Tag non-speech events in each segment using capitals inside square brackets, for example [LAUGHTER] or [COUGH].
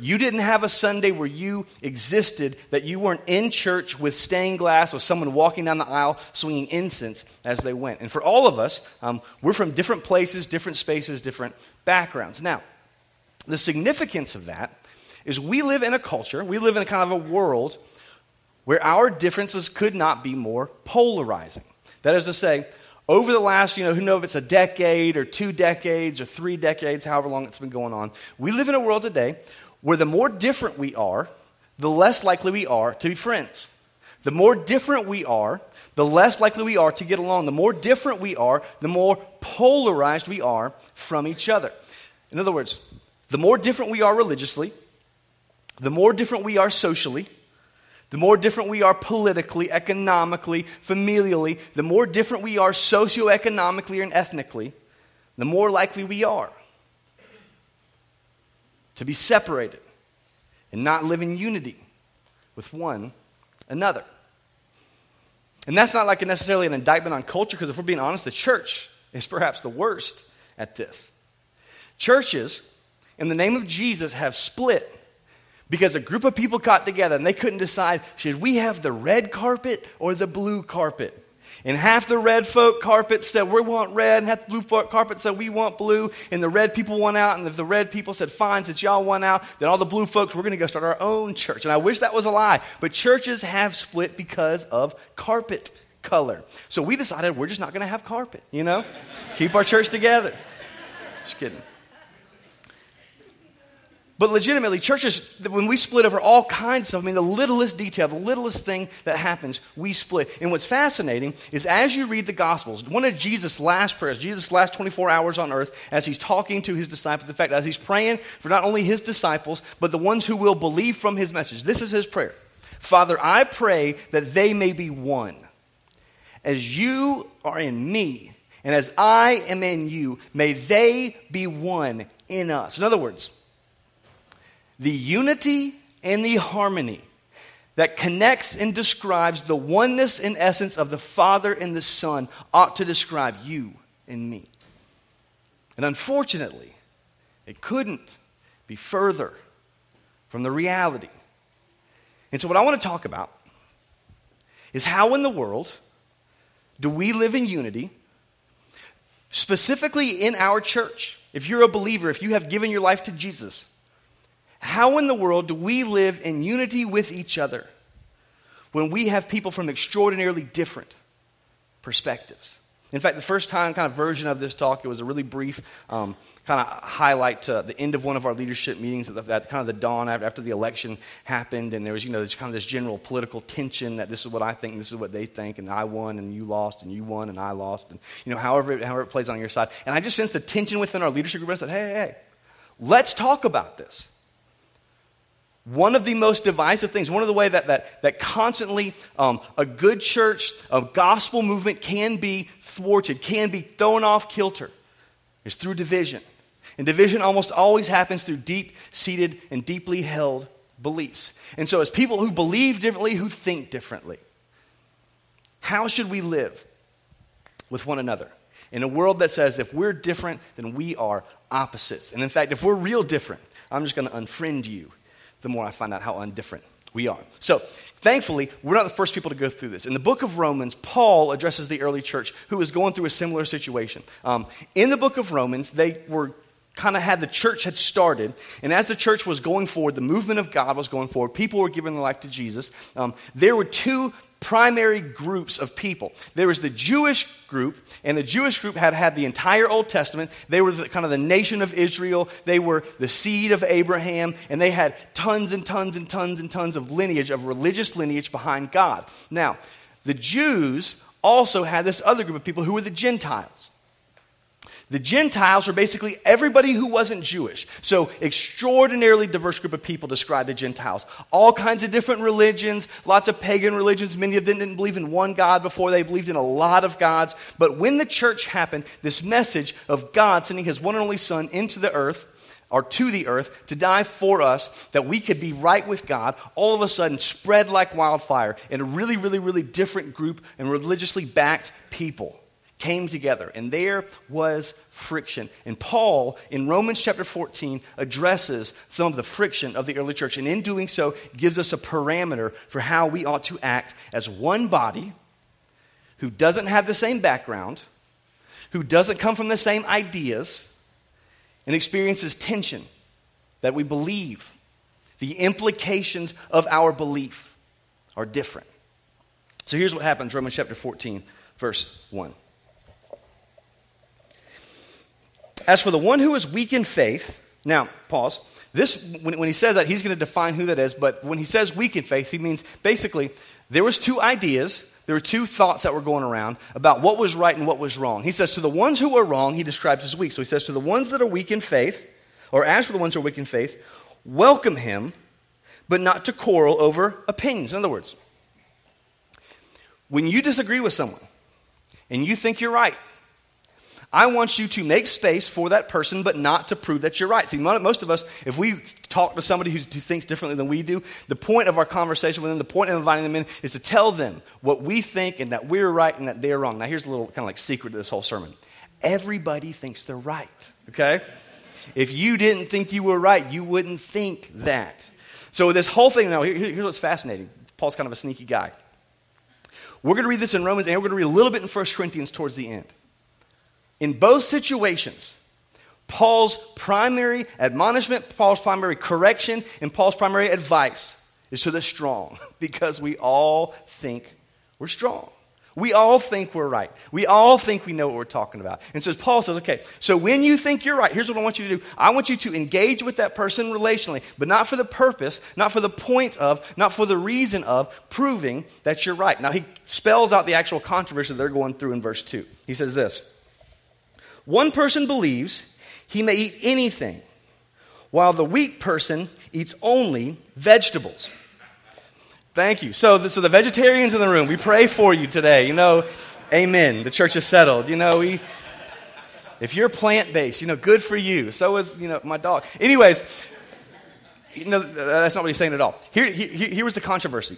you didn't have a Sunday where you existed that you weren't in church with stained glass or someone walking down the aisle swinging incense as they went. And for all of us, um, we're from different places, different spaces, different backgrounds. Now, the significance of that is we live in a culture, we live in a kind of a world where our differences could not be more polarizing. That is to say, over the last, you know, who knows if it's a decade or two decades or three decades, however long it's been going on, we live in a world today where the more different we are, the less likely we are to be friends. The more different we are, the less likely we are to get along. The more different we are, the more polarized we are from each other. In other words, the more different we are religiously, the more different we are socially, the more different we are politically, economically, familially, the more different we are socioeconomically and ethnically, the more likely we are to be separated and not live in unity with one another. And that's not like necessarily an indictment on culture, because if we're being honest, the church is perhaps the worst at this. Churches, in the name of Jesus, have split because a group of people got together and they couldn't decide should we have the red carpet or the blue carpet? And half the red folk carpet said we want red, and half the blue folk carpet said we want blue. And the red people went out, and if the red people said, fine, since y'all went out, then all the blue folks, we're going to go start our own church. And I wish that was a lie. But churches have split because of carpet color. So we decided we're just not going to have carpet, you know? Keep our church together. Just kidding. But legitimately, churches, when we split over all kinds of I mean, the littlest detail, the littlest thing that happens, we split. And what's fascinating is as you read the Gospels, one of Jesus' last prayers, Jesus' last 24 hours on earth, as he's talking to his disciples, in fact, as he's praying for not only his disciples, but the ones who will believe from his message, this is his prayer Father, I pray that they may be one. As you are in me, and as I am in you, may they be one in us. In other words, the unity and the harmony that connects and describes the oneness and essence of the Father and the Son ought to describe you and me. And unfortunately, it couldn't be further from the reality. And so, what I want to talk about is how in the world do we live in unity, specifically in our church? If you're a believer, if you have given your life to Jesus, how in the world do we live in unity with each other when we have people from extraordinarily different perspectives? In fact, the first time kind of version of this talk, it was a really brief um, kind of highlight to the end of one of our leadership meetings at, kind of the dawn after, after, the election happened, and there was, you know, kind of this general political tension that this is what I think, this is what they think, and I won and you lost, and you won and I lost, and you know, however it, however it plays on your side. And I just sensed a tension within our leadership group. I said, hey, hey, hey, let's talk about this. One of the most divisive things, one of the way that, that, that constantly um, a good church, a gospel movement can be thwarted, can be thrown off kilter, is through division. And division almost always happens through deep seated and deeply held beliefs. And so, as people who believe differently, who think differently, how should we live with one another? In a world that says if we're different, then we are opposites. And in fact, if we're real different, I'm just going to unfriend you the more I find out how undifferent we are. So, thankfully, we're not the first people to go through this. In the book of Romans, Paul addresses the early church who was going through a similar situation. Um, in the book of Romans, they were kind of had the church had started, and as the church was going forward, the movement of God was going forward, people were giving their life to Jesus. Um, there were two primary groups of people. There was the Jewish group, and the Jewish group had had the entire Old Testament. They were the, kind of the nation of Israel. They were the seed of Abraham, and they had tons and tons and tons and tons of lineage, of religious lineage behind God. Now, the Jews also had this other group of people who were the Gentiles. The Gentiles were basically everybody who wasn't Jewish. So, extraordinarily diverse group of people describe the Gentiles. All kinds of different religions, lots of pagan religions. Many of them didn't believe in one God before, they believed in a lot of gods. But when the church happened, this message of God sending his one and only Son into the earth, or to the earth, to die for us, that we could be right with God, all of a sudden spread like wildfire in a really, really, really different group and religiously backed people came together, and there was friction. And Paul, in Romans chapter 14, addresses some of the friction of the early church, and in doing so, gives us a parameter for how we ought to act as one body who doesn't have the same background, who doesn't come from the same ideas, and experiences tension that we believe. The implications of our belief are different. So here's what happens Romans chapter 14, verse 1. As for the one who is weak in faith, now, pause. This, when, when he says that, he's going to define who that is, but when he says weak in faith, he means basically there was two ideas, there were two thoughts that were going around about what was right and what was wrong. He says to the ones who are wrong, he describes as weak. So he says to the ones that are weak in faith, or as for the ones who are weak in faith, welcome him, but not to quarrel over opinions. In other words, when you disagree with someone and you think you're right, I want you to make space for that person, but not to prove that you're right. See, most of us, if we talk to somebody who thinks differently than we do, the point of our conversation with them, the point of inviting them in, is to tell them what we think and that we're right and that they're wrong. Now, here's a little kind of like secret to this whole sermon everybody thinks they're right, okay? If you didn't think you were right, you wouldn't think that. So, this whole thing now, here's what's fascinating. Paul's kind of a sneaky guy. We're going to read this in Romans, and we're going to read a little bit in 1 Corinthians towards the end. In both situations, Paul's primary admonishment, Paul's primary correction, and Paul's primary advice is to the strong [LAUGHS] because we all think we're strong. We all think we're right. We all think we know what we're talking about. And so Paul says, okay, so when you think you're right, here's what I want you to do. I want you to engage with that person relationally, but not for the purpose, not for the point of, not for the reason of proving that you're right. Now, he spells out the actual controversy they're going through in verse 2. He says this One person believes he may eat anything, while the weak person eats only vegetables. Thank you. So, the, so the vegetarians in the room, we pray for you today. You know, amen. The church is settled. You know, we, if you're plant based, you know, good for you. So is, you know, my dog. Anyways, you know, that's not what he's saying at all. Here, here, here was the controversy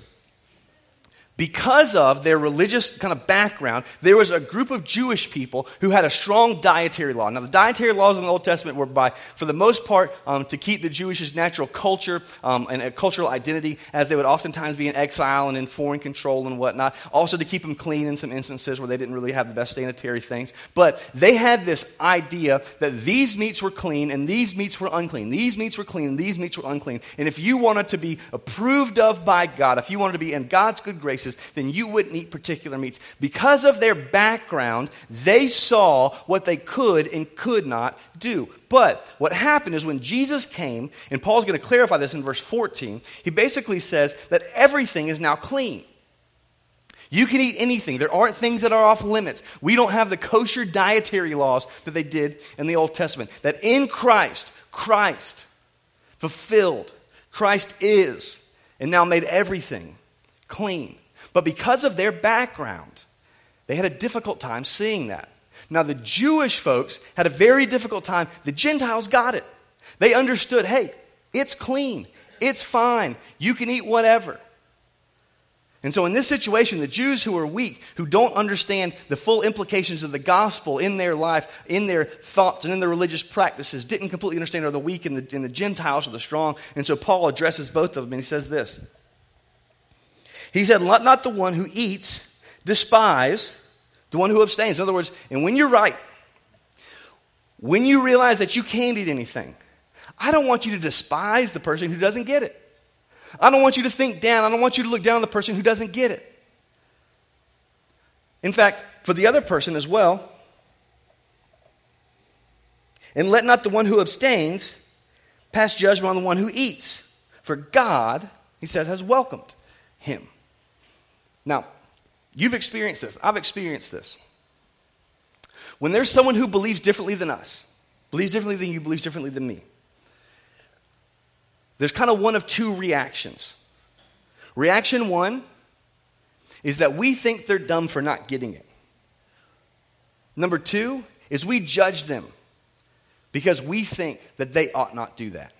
because of their religious kind of background, there was a group of Jewish people who had a strong dietary law. Now, the dietary laws in the Old Testament were by, for the most part, um, to keep the Jewish natural culture um, and a cultural identity, as they would oftentimes be in exile and in foreign control and whatnot. Also, to keep them clean in some instances where they didn't really have the best sanitary things. But they had this idea that these meats were clean and these meats were unclean. These meats were clean and these meats were unclean. And if you wanted to be approved of by God, if you wanted to be in God's good then you wouldn't eat particular meats. Because of their background, they saw what they could and could not do. But what happened is when Jesus came, and Paul's going to clarify this in verse 14, he basically says that everything is now clean. You can eat anything. There aren't things that are off limits. We don't have the kosher dietary laws that they did in the Old Testament. That in Christ, Christ fulfilled, Christ is, and now made everything clean. But because of their background, they had a difficult time seeing that. Now, the Jewish folks had a very difficult time. The Gentiles got it. They understood hey, it's clean, it's fine, you can eat whatever. And so, in this situation, the Jews who are weak, who don't understand the full implications of the gospel in their life, in their thoughts, and in their religious practices, didn't completely understand are the weak and the, and the Gentiles are the strong. And so, Paul addresses both of them, and he says this he said, Let not the one who eats despise the one who abstains. In other words, and when you're right, when you realize that you can't eat anything, I don't want you to despise the person who doesn't get it. I don't want you to think down. I don't want you to look down on the person who doesn't get it. In fact, for the other person as well, and let not the one who abstains pass judgment on the one who eats, for God, he says, has welcomed him. Now, you've experienced this. I've experienced this. When there's someone who believes differently than us, believes differently than you, believes differently than me, there's kind of one of two reactions. Reaction one is that we think they're dumb for not getting it. Number two is we judge them because we think that they ought not do that.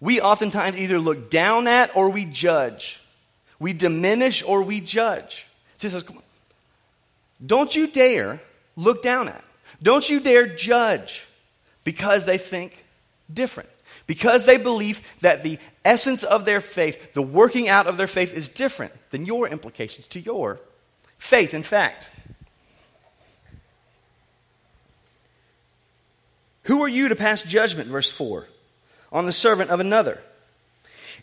We oftentimes either look down at or we judge we diminish or we judge. He says, don't you dare look down at. Don't you dare judge because they think different. Because they believe that the essence of their faith, the working out of their faith, is different than your implications to your faith. In fact, who are you to pass judgment, verse 4, on the servant of another?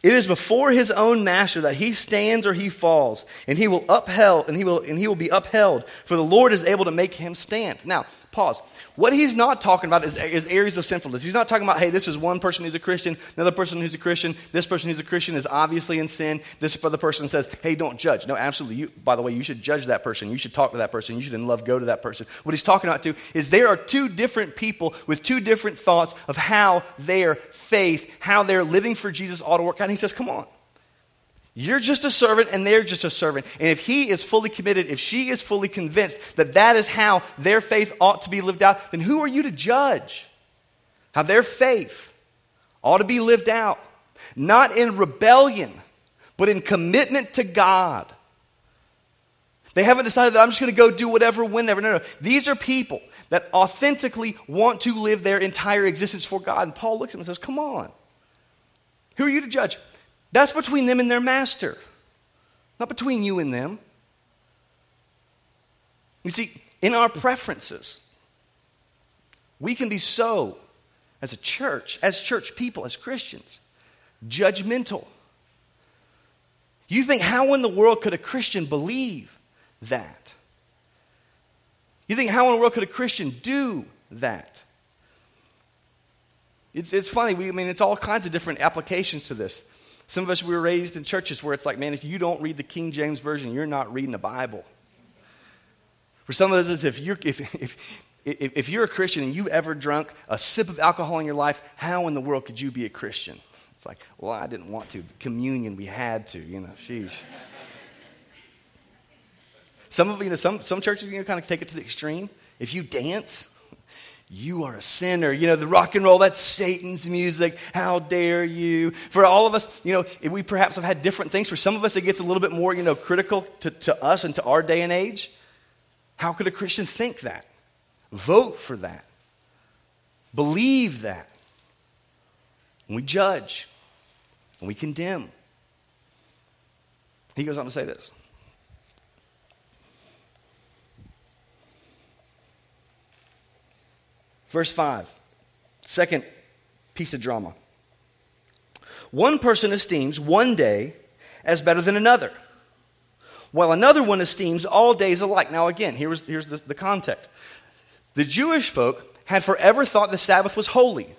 It is before his own master that he stands or he falls, and he will upheld, and he will, and he will be upheld, for the Lord is able to make him stand. Now, pause. What he's not talking about is, is areas of sinfulness. He's not talking about, hey, this is one person who's a Christian, another person who's a Christian, this person who's a Christian is obviously in sin. This other person says, hey, don't judge. No, absolutely. You, by the way, you should judge that person. You should talk to that person. You should in love go to that person. What he's talking about too is there are two different people with two different thoughts of how their faith, how they're living for Jesus ought to work out. And he says, come on. You're just a servant and they're just a servant. And if he is fully committed, if she is fully convinced that that is how their faith ought to be lived out, then who are you to judge how their faith ought to be lived out? Not in rebellion, but in commitment to God. They haven't decided that I'm just going to go do whatever, whenever. No, no. These are people that authentically want to live their entire existence for God. And Paul looks at them and says, Come on. Who are you to judge? That's between them and their master, not between you and them. You see, in our preferences, we can be so, as a church, as church people, as Christians, judgmental. You think, how in the world could a Christian believe that? You think, how in the world could a Christian do that? It's, it's funny. We, I mean, it's all kinds of different applications to this. Some of us, we were raised in churches where it's like, man, if you don't read the King James Version, you're not reading the Bible. For some of us, if you're, if, if, if, if you're a Christian and you've ever drunk a sip of alcohol in your life, how in the world could you be a Christian? It's like, well, I didn't want to. Communion, we had to, you know, sheesh. Some of you know, some, some churches, you know, kind of take it to the extreme. If you dance, you are a sinner. You know, the rock and roll, that's Satan's music. How dare you? For all of us, you know, we perhaps have had different things. For some of us, it gets a little bit more, you know, critical to, to us and to our day and age. How could a Christian think that? Vote for that. Believe that. And we judge and we condemn. He goes on to say this. Verse 5, second piece of drama. One person esteems one day as better than another, while another one esteems all days alike. Now, again, here's, here's the, the context. The Jewish folk had forever thought the Sabbath was holy.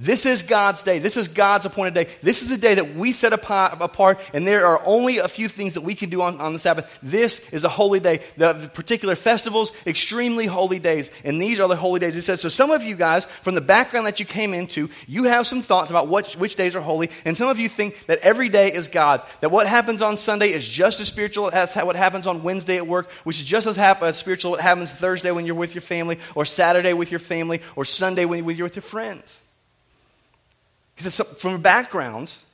This is God's day. This is God's appointed day. This is a day that we set apart, and there are only a few things that we can do on, on the Sabbath. This is a holy day. The, the, particular festivals, extremely holy days, and these are the holy days. He says, so some of you guys, from the background that you came into, you have some thoughts about what, which days are holy, and some of you think that every day is God's. That what happens on Sunday is just as spiritual as what happens on Wednesday at work, which is just as, as spiritual what happens Thursday when you're with your family, or Saturday with your family, or Sunday when you're with your friends. He says, from backgrounds,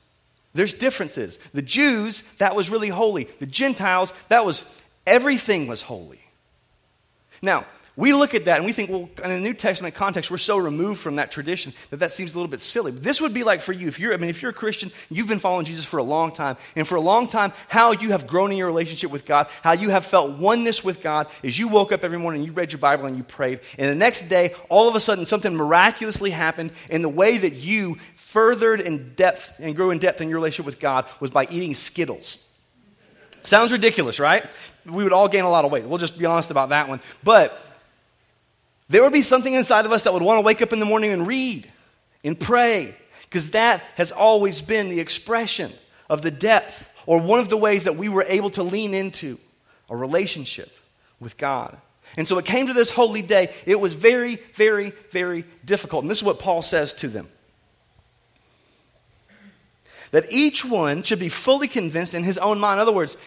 there's differences. The Jews, that was really holy. The Gentiles, that was, everything was holy. Now, we look at that and we think, well, in a New Testament context, we're so removed from that tradition that that seems a little bit silly. This would be like for you, if you're, I mean, if you're a Christian, you've been following Jesus for a long time, and for a long time, how you have grown in your relationship with God, how you have felt oneness with God is you woke up every morning, you read your Bible, and you prayed, and the next day, all of a sudden, something miraculously happened in the way that you furthered in depth and grew in depth in your relationship with God was by eating Skittles. Sounds ridiculous, right? We would all gain a lot of weight. We'll just be honest about that one. But there would be something inside of us that would want to wake up in the morning and read and pray, because that has always been the expression of the depth or one of the ways that we were able to lean into a relationship with God. And so it came to this holy day. It was very, very, very difficult. And this is what Paul says to them that each one should be fully convinced in his own mind. In other words,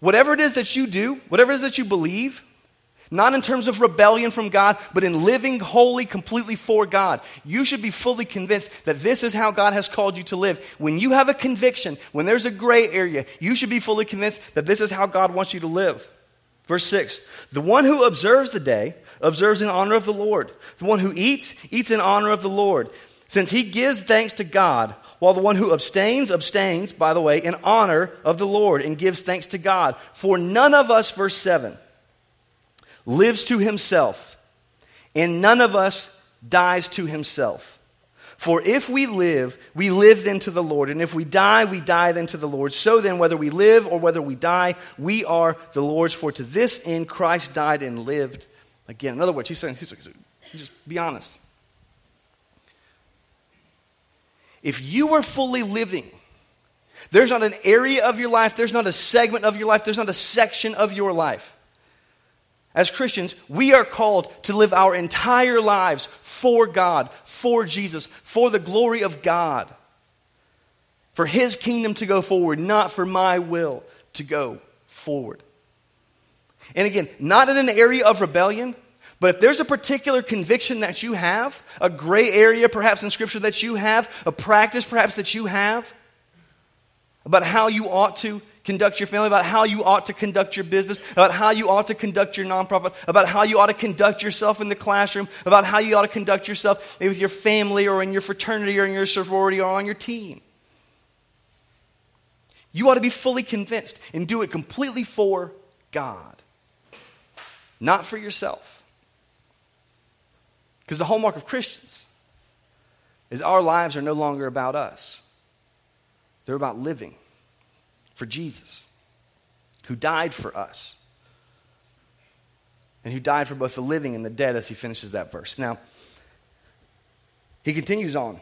whatever it is that you do, whatever it is that you believe, not in terms of rebellion from God, but in living wholly, completely for God. You should be fully convinced that this is how God has called you to live. When you have a conviction, when there's a gray area, you should be fully convinced that this is how God wants you to live. Verse 6 The one who observes the day observes in honor of the Lord. The one who eats, eats in honor of the Lord, since he gives thanks to God, while the one who abstains, abstains, by the way, in honor of the Lord and gives thanks to God. For none of us, verse 7, lives to himself, and none of us dies to himself. For if we live, we live then to the Lord, and if we die, we die then to the Lord. So then, whether we live or whether we die, we are the Lord's. For to this end Christ died and lived again. In other words, he's saying, he's saying just be honest. If you are fully living, there's not an area of your life, there's not a segment of your life, there's not a section of your life as Christians, we are called to live our entire lives for God, for Jesus, for the glory of God, for His kingdom to go forward, not for my will to go forward. And again, not in an area of rebellion, but if there's a particular conviction that you have, a gray area perhaps in Scripture that you have, a practice perhaps that you have, about how you ought to conduct your family, about how you ought to conduct your business, about how you ought to conduct your nonprofit, about how you ought to conduct yourself in the classroom, about how you ought to conduct yourself with your family or in your fraternity or in your sorority or on your team. You ought to be fully convinced and do it completely for God, not for yourself. Because the hallmark of Christians is our lives are no longer about us, they're about living for Jesus, who died for us, and who died for both the living and the dead as he finishes that verse. Now, he continues on.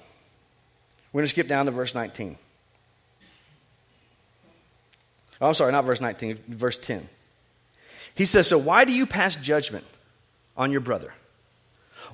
We're going to skip down to verse 19. Oh, I'm sorry, not verse 19, verse 10. He says, So why do you pass judgment on your brother?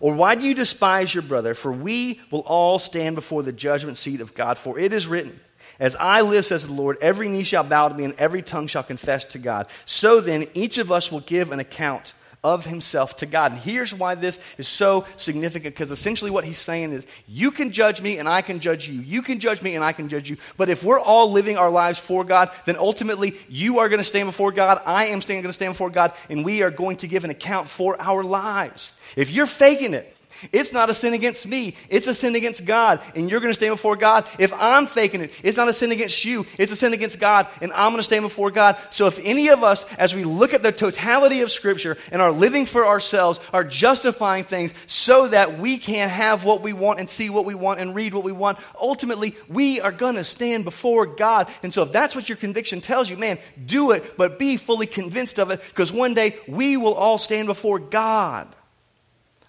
Or why do you despise your brother? For we will all stand before the judgment seat of God. For it is written, as I live, says the Lord, every knee shall bow to me and every tongue shall confess to God. So then, each of us will give an account of himself to God. And here's why this is so significant because essentially what he's saying is you can judge me and I can judge you. You can judge me and I can judge you. But if we're all living our lives for God, then ultimately you are going to stand before God. I am going to stand before God and we are going to give an account for our lives. If you're faking it, it's not a sin against me. It's a sin against God. And you're going to stand before God. If I'm faking it, it's not a sin against you. It's a sin against God. And I'm going to stand before God. So if any of us, as we look at the totality of Scripture and are living for ourselves, are justifying things so that we can have what we want and see what we want and read what we want, ultimately, we are going to stand before God. And so if that's what your conviction tells you, man, do it, but be fully convinced of it because one day we will all stand before God.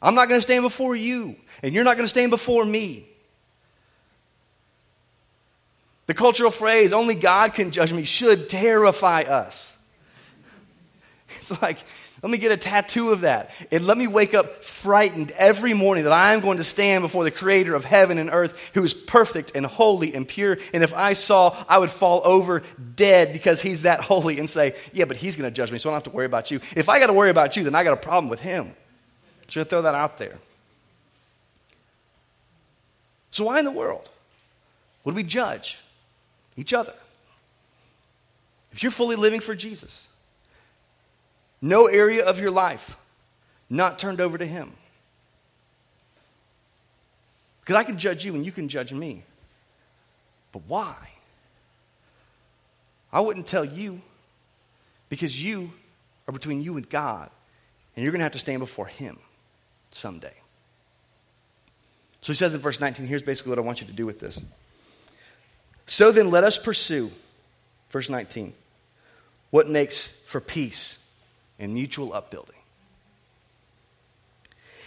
I'm not going to stand before you, and you're not going to stand before me. The cultural phrase, only God can judge me, should terrify us. [LAUGHS] It's like, let me get a tattoo of that. And let me wake up frightened every morning that I am going to stand before the creator of heaven and earth who is perfect and holy and pure. And if I saw, I would fall over dead because he's that [LAUGHS] holy and say, yeah, but he's going to judge me, so I don't have to worry about you. If I got to worry about you, then I got a problem with him. Should I throw that out there. So, why in the world would we judge each other? If you're fully living for Jesus, no area of your life not turned over to Him. Because I can judge you and you can judge me. But why? I wouldn't tell you because you are between you and God, and you're going to have to stand before Him someday. So he says in verse 19, here's basically what I want you to do with this. So then let us pursue, verse 19, what makes for peace and mutual upbuilding.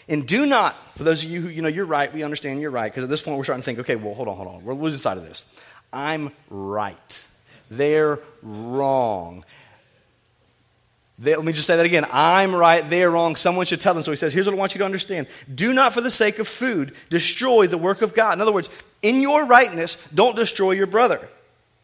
And do not, for those of you who, you know, you're right, we understand you're right, because at this point we're starting to think, okay, well, hold on, hold on. We're losing sight of this. I'm right. They're wrong. They, let me just say that again. I'm right, they're wrong. Someone should tell them. So he says, Here's what I want you to understand. Do not, for the sake of food, destroy the work of God. In other words, in your rightness, don't destroy your brother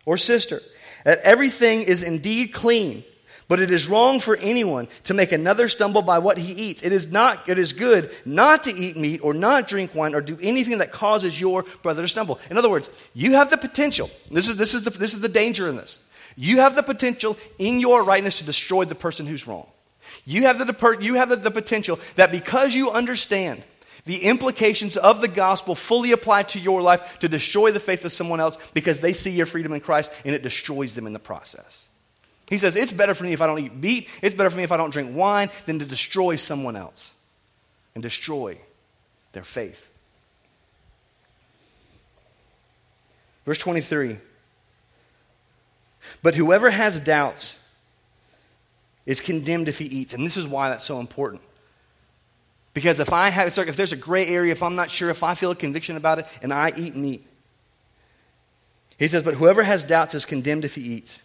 or sister. That everything is indeed clean, but it is wrong for anyone to make another stumble by what he eats. It is not, it is good not to eat meat or not drink wine or do anything that causes your brother to stumble. In other words, you have the potential. This is, this is, the, this is the danger in this you have the potential in your rightness to destroy the person who's wrong. You have the, you have the, the potential that because you understand the implications of the gospel fully apply to your life to destroy the faith of someone else because they see your freedom in Christ and it destroys them in the process. He says, It's better for me if I don't eat meat, it's better for me if I don't drink wine than to destroy someone else and destroy their faith. Verse 23 But whoever has doubts is condemned if he eats. And this is why that's so important. Because if I have, if there's a gray area, if I'm not sure, if I feel a conviction about it and I eat meat, he says, but whoever has doubts is condemned if he eats,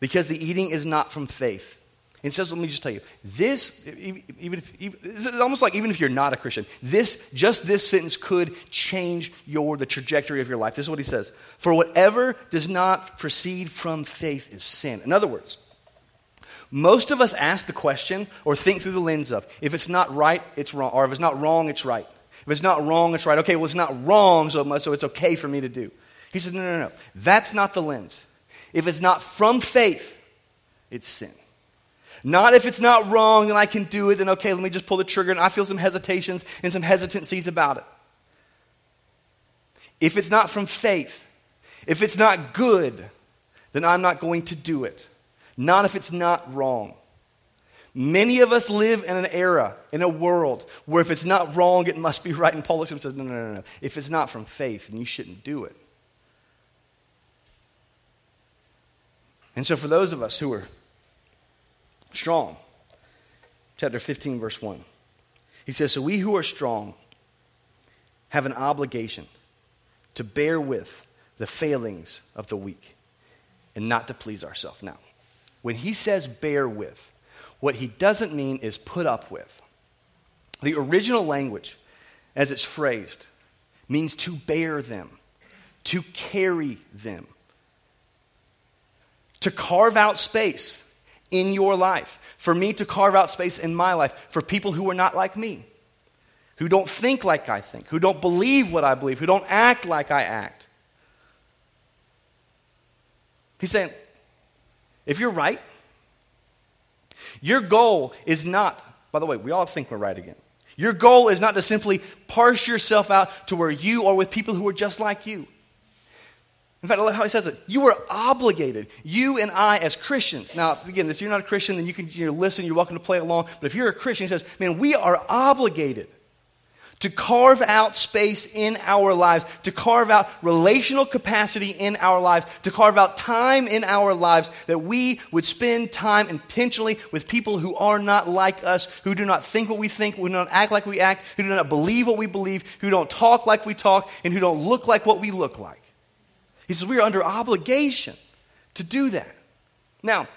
because the eating is not from faith. It says, let me just tell you, this, even if, it's almost like even if you're not a Christian, this, just this sentence could change your, the trajectory of your life. This is what he says. For whatever does not proceed from faith is sin. In other words, most of us ask the question or think through the lens of if it's not right, it's wrong, or if it's not wrong, it's right. If it's not wrong, it's right. Okay, well, it's not wrong, so, so it's okay for me to do. He says, no, no, no. That's not the lens. If it's not from faith, it's sin. Not if it's not wrong and I can do it, then okay, let me just pull the trigger and I feel some hesitations and some hesitancies about it. If it's not from faith, if it's not good, then I'm not going to do it not if it's not wrong. Many of us live in an era, in a world, where if it's not wrong, it must be [LAUGHS] right. And Paul looks and says, No, no, no, no. If it's not from faith, then you shouldn't do it. And so, for those of us who are strong, chapter 15, verse 1, he says, So we who are strong have an obligation to bear with the failings of the weak and not to please ourselves. Now, when he says bear with, what he doesn't mean is put up with. The original language, as it's phrased, means to bear them, to carry them, to carve out space in your life. For me to carve out space in my life for people who are not like me, who don't think like I think, who don't believe what I believe, who don't act like I act. He's saying, if you're right, your goal is not, by the way, we all think we're right again. Your goal is not to simply parse yourself out to where you are with people who are just like you. In fact, I love how he says it. You are obligated. You and I, as Christians. Now, again, if you're not a Christian, then you can you listen. You're welcome to play along. But if you're a Christian, he says, man, we are obligated to carve out space in our lives, to carve out relational capacity in our lives, to carve out time in our lives that we would spend time intentionally with people who are not like us, who do not think what we think, who do not act like we act, who do not believe what we believe, who don't talk like we talk, and who don't look like what we look like. He says we are under obligation to do that. Now,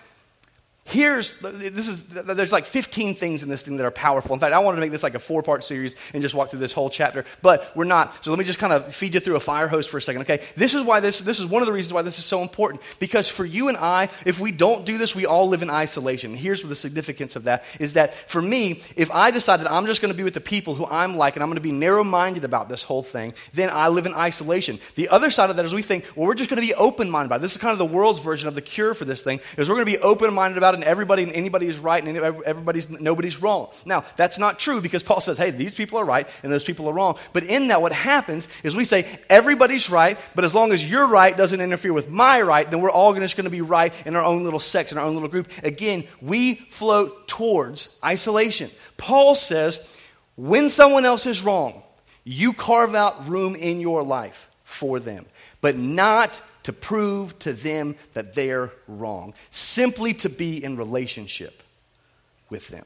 here's this is there's like 15 things in this thing that are powerful. In fact i wanted to make this like a four part series and just walk through this whole chapter but we're not. So let me just kind of feed you through a fire hose for a second okay? This is why this this is one of the reasons why this is so important because for you and i if we don't do this we all live in isolation. Here's the significance of that is that for me if i decide that i'm just going to be with the people who i'm like and i'm going to be narrow-minded about this whole thing then i live in isolation. The other side of that is we think well we're just going to be open-minded about it. this is kind of the world's version of the cure for this thing is we're going to be open-minded about it and everybody and anybody is right and everybody's nobody's wrong. Now, that's not true because Paul says, hey, these people are right and those people are wrong. But in that, what happens is we say everybody's right, but as long as your right doesn't interfere with my right, then we're all just going to be right in our own little sex, in our own little group. Again, we float towards isolation. Paul says, when someone else is wrong, you carve out room in your life for them, but not to prove to them that they're wrong, simply to be in relationship with them.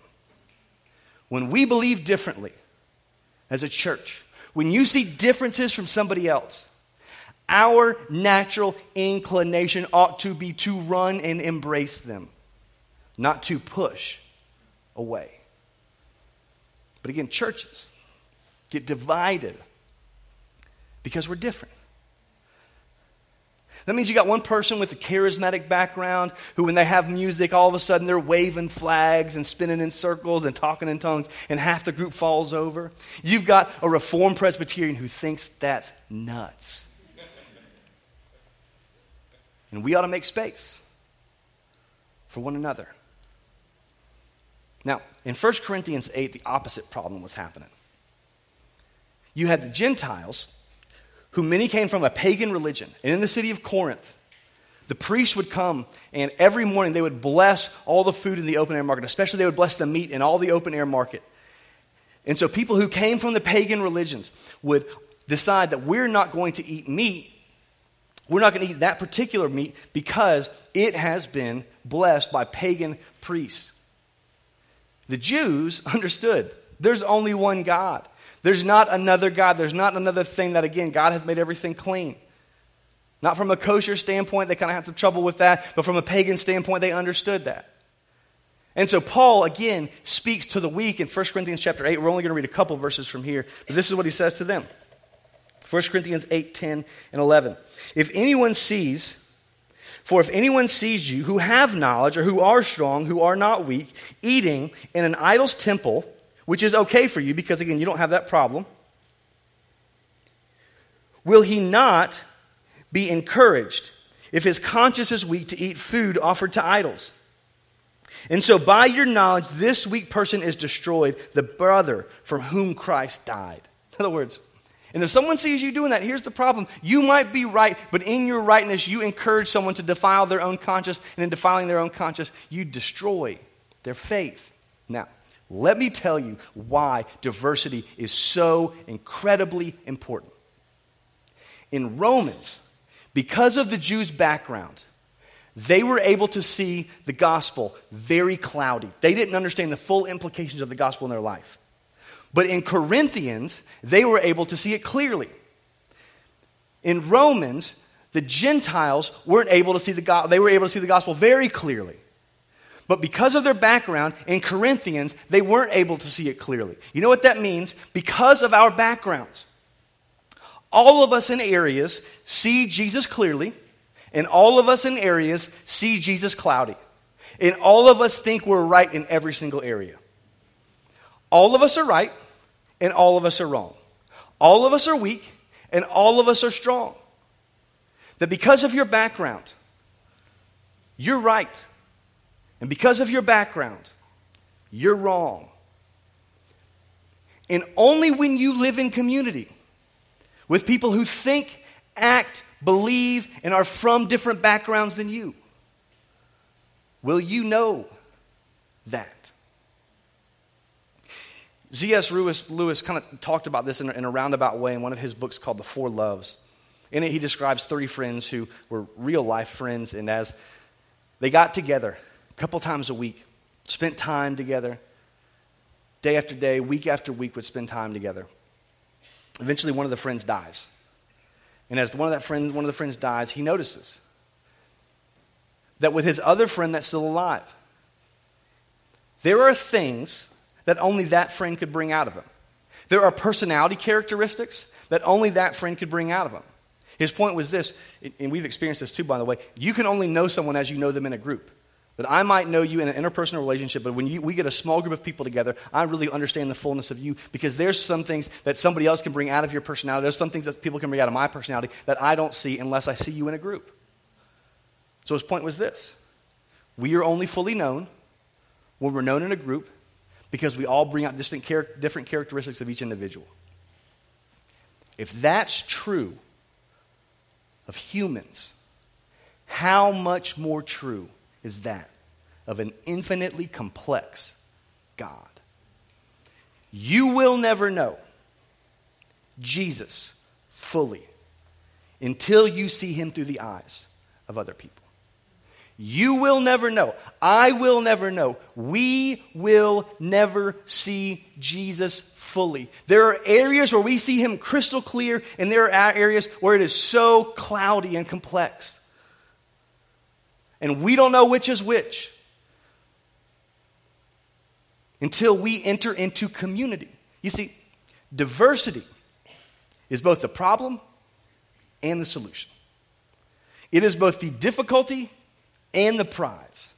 When we believe differently as a church, when you see differences from somebody else, our natural inclination ought to be to run and embrace them, not to push away. But again, churches get divided because we're different. That means you got one person with a charismatic background who, when they have music, all of a sudden they're waving flags and spinning in circles and talking in tongues, and half the group falls over. You've got a Reformed Presbyterian who thinks that's nuts. And we ought to make space for one another. Now, in 1 Corinthians 8, the opposite problem was happening. You had the Gentiles, who many came from a pagan religion. And in the city of Corinth, the priests would come and every morning they would bless all the food in the open air market, especially they would bless the meat in all the open air market. And so people who came from the pagan religions would decide that we're not going to eat meat. We're not going to eat that particular meat because it has been blessed by pagan priests. The Jews [LAUGHS] understood there's only one God. There's not another God. There's not another thing that, again, God has made everything clean. Not from a kosher standpoint, they kind of had some trouble with that, but from a pagan standpoint, they understood that. And so Paul, again, speaks to the weak in 1 Corinthians chapter 8. We're only going to read a couple verses from here, but this is what he says to them 1 Corinthians 8, 10, and 11. If anyone sees, for if anyone sees you who have knowledge or who are strong, who are not weak, eating in an idol's temple, which is okay for you because, again, you don't have that problem, will he not be encouraged if his conscience is weak to eat food offered to idols? And so, by your knowledge, this weak person is destroyed, the brother from whom Christ died. In other words, and if someone sees you doing that, here's the problem. You might be right, but in your rightness, you encourage someone to defile their own conscience, and in defiling their own conscience, you destroy their faith. Now, let me tell you why diversity is so incredibly important. In Romans, because of the Jews' background, they were able to see the gospel very cloudy. They didn't understand the full implications of the gospel in their life. But in Corinthians, they were able to see it clearly. In Romans, the Gentiles weren't able to see the gospel. They were able to see the gospel very clearly. But because of their background in Corinthians, they weren't able to see it clearly. You know what that means? Because of our backgrounds. All of us in areas see Jesus clearly, and all of us in areas see Jesus cloudy. And all of us think we're right in every single area. All of us are right, and all of us are wrong. All of us are weak, and all of us are strong. That because of your background, you're right and because of your background, you're wrong. And only when you live in community with people who think, act, believe, and are from different backgrounds than you will you know that. C.S. Lewis, Lewis kind of talked about this in a, in a roundabout way in one of his books called The Four Loves. In it, he describes three friends who were real life friends, and as they got together, couple times a week, spent time together. Day after day, week after week, would spend time together. Eventually, one of the friends dies. And as one of, that friend, one of the friends dies, he notices that with his other friend that's still alive, there are things that only that friend could bring out of him. There are personality characteristics that only that friend could bring out of him. His point was this, and we've experienced this too, by the way you can only know someone as you know them in a group. That I might know you in an interpersonal relationship, but when you, we get a small group of people together, I really understand the fullness of you because there's some things that somebody else can bring out of your personality. There's some things that people can bring out of my personality that I don't see unless I see you in a group. So his point was this we are only fully known when we're known in a group because we all bring out distinct char- different characteristics of each individual. If that's true of humans, how much more true is that of an infinitely complex God. You will never know Jesus fully until you see him through the eyes of other people. You will never know. I will never know. We will never see Jesus fully. There are areas where we see him crystal clear, and there are areas where it is so cloudy and complex and we don't know which is which until we enter into community. You see, diversity is both the problem and the solution. It is both the difficulty and the prize.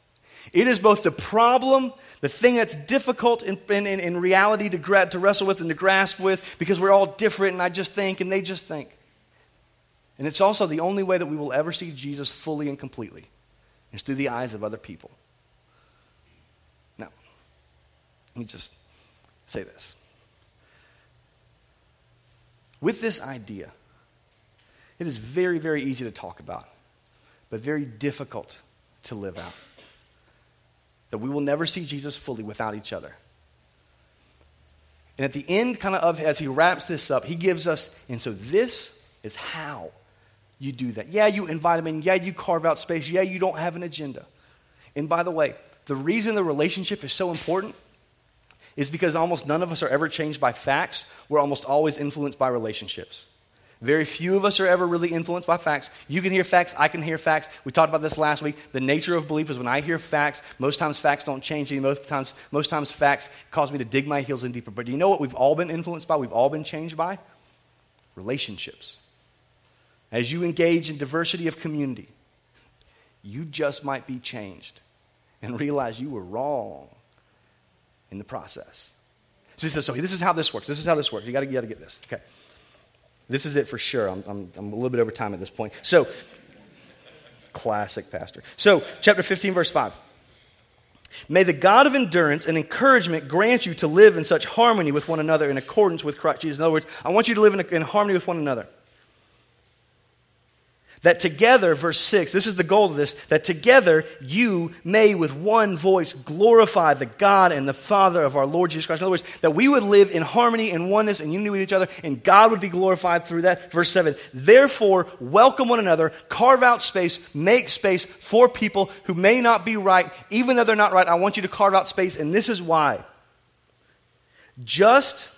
It is both the problem, the thing that's difficult in, in, in reality to, gra- to wrestle with and to grasp with because we're all different and I just think and they just think. And it's also the only way that we will ever see Jesus fully and completely is through the eyes of other people. Now, Let me just say this. With this idea, it is very, very easy to talk about, but very difficult to live out. That we will never see Jesus fully without each other. And at the end, kind of, as he wraps this up, he gives us, and so this is how you do that. Yeah, you invite them in. Yeah, you carve out space. Yeah, you don't have an agenda. And by the way, the reason the relationship is so important is because almost none of us are ever changed by facts. We're almost always influenced by relationships. Very few of us are ever really influenced by facts. You can hear facts, I can hear facts. We talked about this last week. The nature of belief is when I hear facts, most times facts don't change me. Most times, most times facts cause me to dig my heels in deeper. But do you know what we've all been influenced by? We've all been changed by? Relationships. As you engage in diversity of community, you just might be changed and realize you were wrong in the process. So he says, so this is how this works. This is how this works. You got to get this. Okay. This is it for sure. I'm, I'm, I'm a little bit over time at this point. So, classic pastor. So, chapter 15, verse 5. May the God of endurance and encouragement grant you to live in such harmony with one another in accordance with Christ Jesus. In other words, I want you to live in, in harmony with one another. That together, verse 6, this is the goal of this, that together you may with one voice glorify the God and the Father of our Lord Jesus Christ. In other words, that we would live in harmony and oneness and unity with each other, and God would be glorified through that. Verse 7, therefore, welcome one another, carve out space, make space for people who may not be right. Even though they're not right, I want you to carve out space, and this is why. Just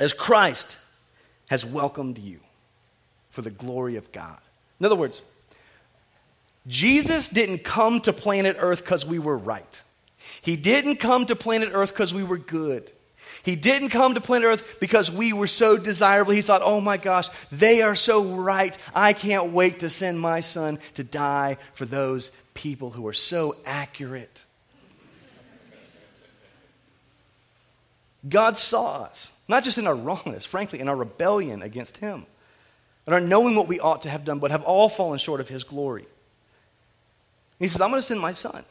as Christ has welcomed you for the glory of God. In other words, Jesus didn't come to planet Earth because we were right. He didn't come to planet Earth because we were good. He didn't come to planet Earth because we were so desirable. He thought, oh my gosh, they are so right. I can't wait to send my son to die for those people who are so accurate. God saw us, not just in our wrongness, frankly, in our rebellion against Him and are knowing what we ought to have done, but have all fallen short of his glory. he says, I'm going to send my son.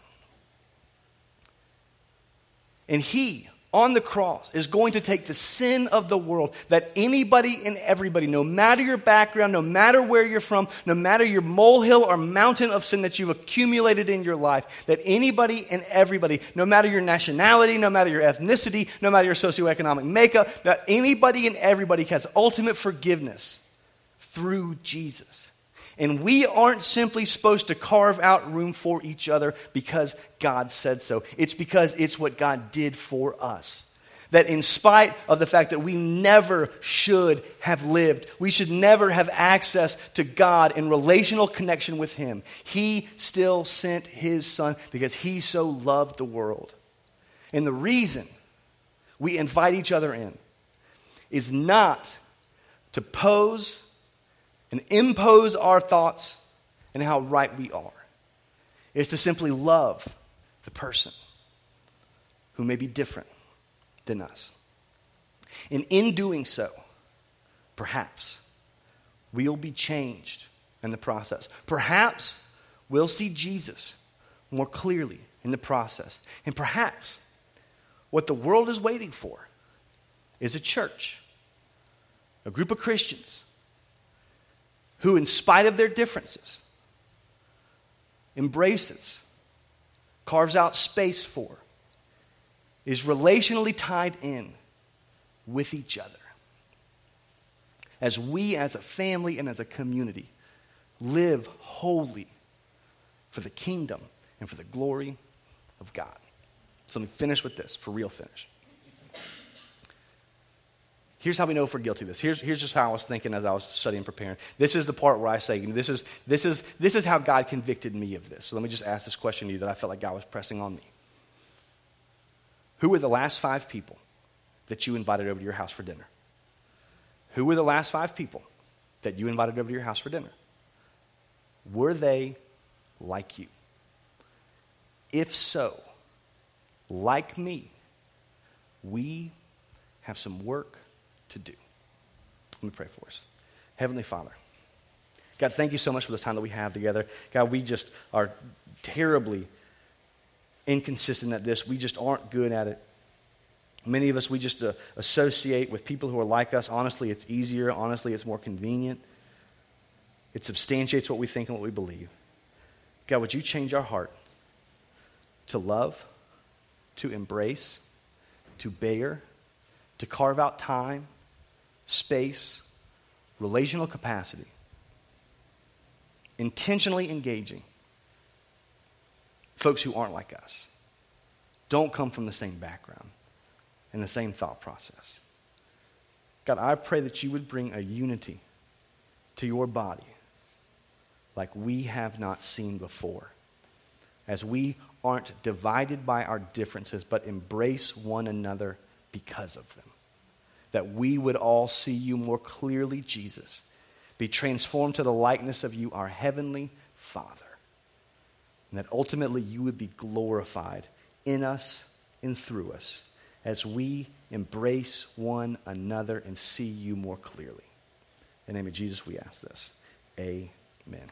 And he, on the cross, is going to take the sin of the world that anybody and everybody, no matter your background, no matter where you're from, no matter your molehill or mountain of sin that you've accumulated in your life, that anybody and everybody, no matter your nationality, no matter your ethnicity, no matter your socioeconomic makeup, that anybody and everybody has ultimate forgiveness through Jesus. And we aren't simply supposed to carve out room for each other because God said so. It's because it's what God did for us. That in spite of the fact that we never should have lived, we should never have access to God in relational connection with Him, He still sent His Son because He so loved the world. And the reason we invite each other in is not to pose and impose our thoughts and how right we are. Is to simply love the person who may be different than us. And in doing so, perhaps we'll be changed in the process. Perhaps we'll see Jesus more clearly in the process. And perhaps what the world is waiting for is a church, a group of Christians who, in spite of their differences, embraces, carves out space for, is relationally tied in with each other. As we, as a family and as a community, live wholly for the kingdom and for the glory of God. So let me finish with this, for real finish. Here's how we know if we're guilty of this. Here's, here's just how I was thinking as I was studying and preparing. This is the part where I say, this is, this, is, this is how God convicted me of this. So let me just ask this question to you that I felt like God was pressing on me. Who were the last five people that you invited over to your house for dinner? Who were the last five people that you invited over to your house for dinner? Were they like you? If so, like me, we have some work to do. Let me pray for us. Heavenly Father, God, thank you so much for this time that we have together. God, we just are terribly inconsistent at this. We just aren't good at it. Many of us, we just uh, associate with people who are like us. Honestly, it's easier. Honestly, it's more convenient. It substantiates what we think and what we believe. God, would you change our heart to love, to embrace, to bear, to carve out time, space, relational capacity, intentionally engaging folks who aren't like us, don't come from the same background and the same thought process. God, I pray that you would bring a unity to your body like we have not seen before. As we aren't divided by our differences, but embrace one another because of them. That we would all see you more clearly, Jesus, be transformed to the likeness of you, our heavenly Father. And that ultimately you would be glorified in us and through us as we embrace one another and see you more clearly. In the name of Jesus, we ask this. Amen.